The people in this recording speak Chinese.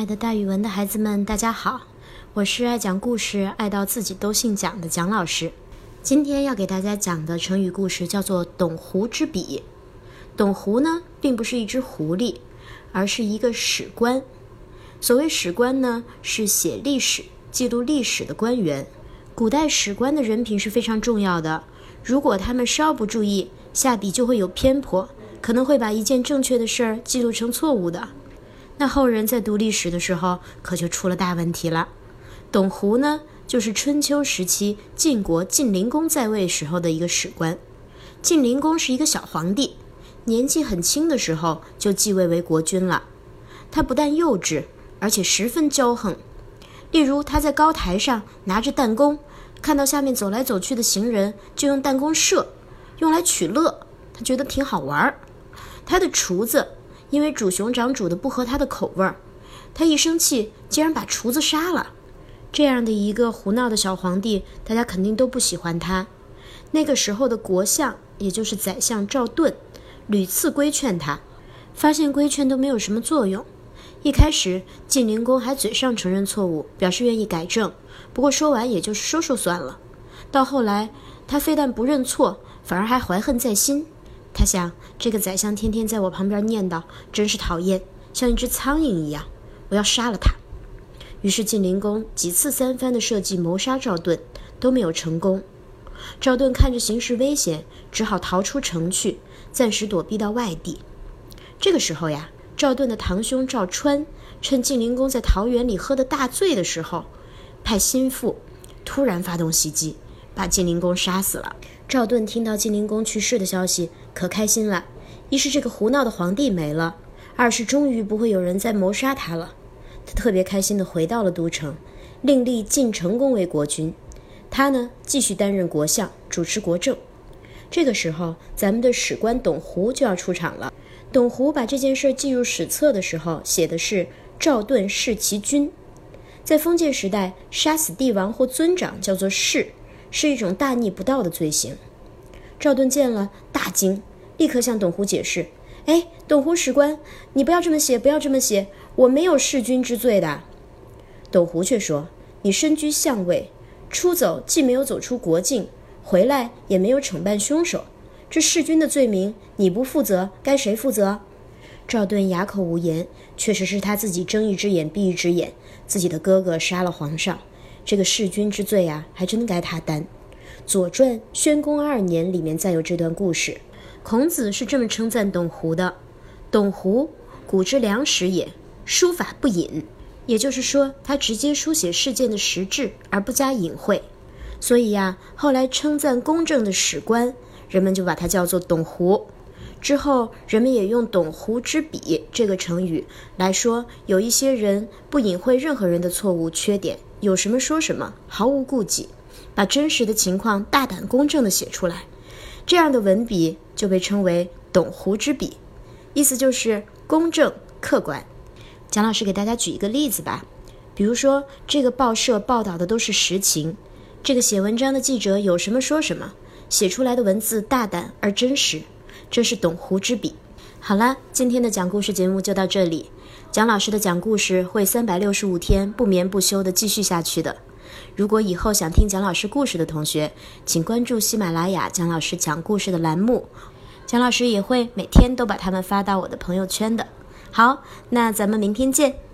爱的大语文的孩子们，大家好！我是爱讲故事、爱到自己都姓蒋的蒋老师。今天要给大家讲的成语故事叫做“董狐之笔”。董狐呢，并不是一只狐狸，而是一个史官。所谓史官呢，是写历史、记录历史的官员。古代史官的人品是非常重要的，如果他们稍不注意，下笔就会有偏颇，可能会把一件正确的事儿记录成错误的。那后人在读历史的时候，可就出了大问题了。董狐呢，就是春秋时期晋国晋灵公在位时候的一个史官。晋灵公是一个小皇帝，年纪很轻的时候就继位为国君了。他不但幼稚，而且十分骄横。例如，他在高台上拿着弹弓，看到下面走来走去的行人，就用弹弓射，用来取乐。他觉得挺好玩儿。他的厨子。因为煮熊掌煮的不合他的口味儿，他一生气竟然把厨子杀了。这样的一个胡闹的小皇帝，大家肯定都不喜欢他。那个时候的国相，也就是宰相赵盾，屡次规劝他，发现规劝都没有什么作用。一开始晋灵公还嘴上承认错误，表示愿意改正，不过说完也就是说说算了。到后来，他非但不认错，反而还怀恨在心。他想，这个宰相天天在我旁边念叨，真是讨厌，像一只苍蝇一样。我要杀了他。于是晋灵公几次三番的设计谋杀赵盾，都没有成功。赵盾看着形势危险，只好逃出城去，暂时躲避到外地。这个时候呀，赵盾的堂兄赵川趁晋灵公在桃园里喝得大醉的时候，派心腹突然发动袭击，把晋灵公杀死了。赵盾听到晋灵公去世的消息，可开心了。一是这个胡闹的皇帝没了，二是终于不会有人再谋杀他了。他特别开心地回到了都城，另立晋成公为国君。他呢，继续担任国相，主持国政。这个时候，咱们的史官董狐就要出场了。董狐把这件事记入史册的时候，写的是赵盾弑其君。在封建时代，杀死帝王或尊长叫做弑。是一种大逆不道的罪行。赵盾见了大惊，立刻向董狐解释：“哎，董狐史官，你不要这么写，不要这么写，我没有弑君之罪的。”董狐却说：“你身居相位，出走既没有走出国境，回来也没有惩办凶手，这弑君的罪名你不负责，该谁负责？”赵盾哑口无言。确实是他自己睁一只眼闭一只眼，自己的哥哥杀了皇上。这个弑君之罪啊，还真该他担。《左传·宣公二年》里面再有这段故事，孔子是这么称赞董狐的：“董狐，古之良史也，书法不隐。”也就是说，他直接书写事件的实质，而不加隐晦。所以呀，后来称赞公正的史官，人们就把他叫做董狐。之后，人们也用“董狐之笔”这个成语来说，有一些人不隐晦任何人的错误、缺点。有什么说什么，毫无顾忌，把真实的情况大胆公正地写出来，这样的文笔就被称为“董狐之笔”，意思就是公正客观。蒋老师给大家举一个例子吧，比如说这个报社报道的都是实情，这个写文章的记者有什么说什么，写出来的文字大胆而真实，这是董狐之笔。好了，今天的讲故事节目就到这里。蒋老师的讲故事会三百六十五天不眠不休地继续下去的。如果以后想听蒋老师故事的同学，请关注喜马拉雅蒋老师讲故事的栏目，蒋老师也会每天都把它们发到我的朋友圈的。好，那咱们明天见。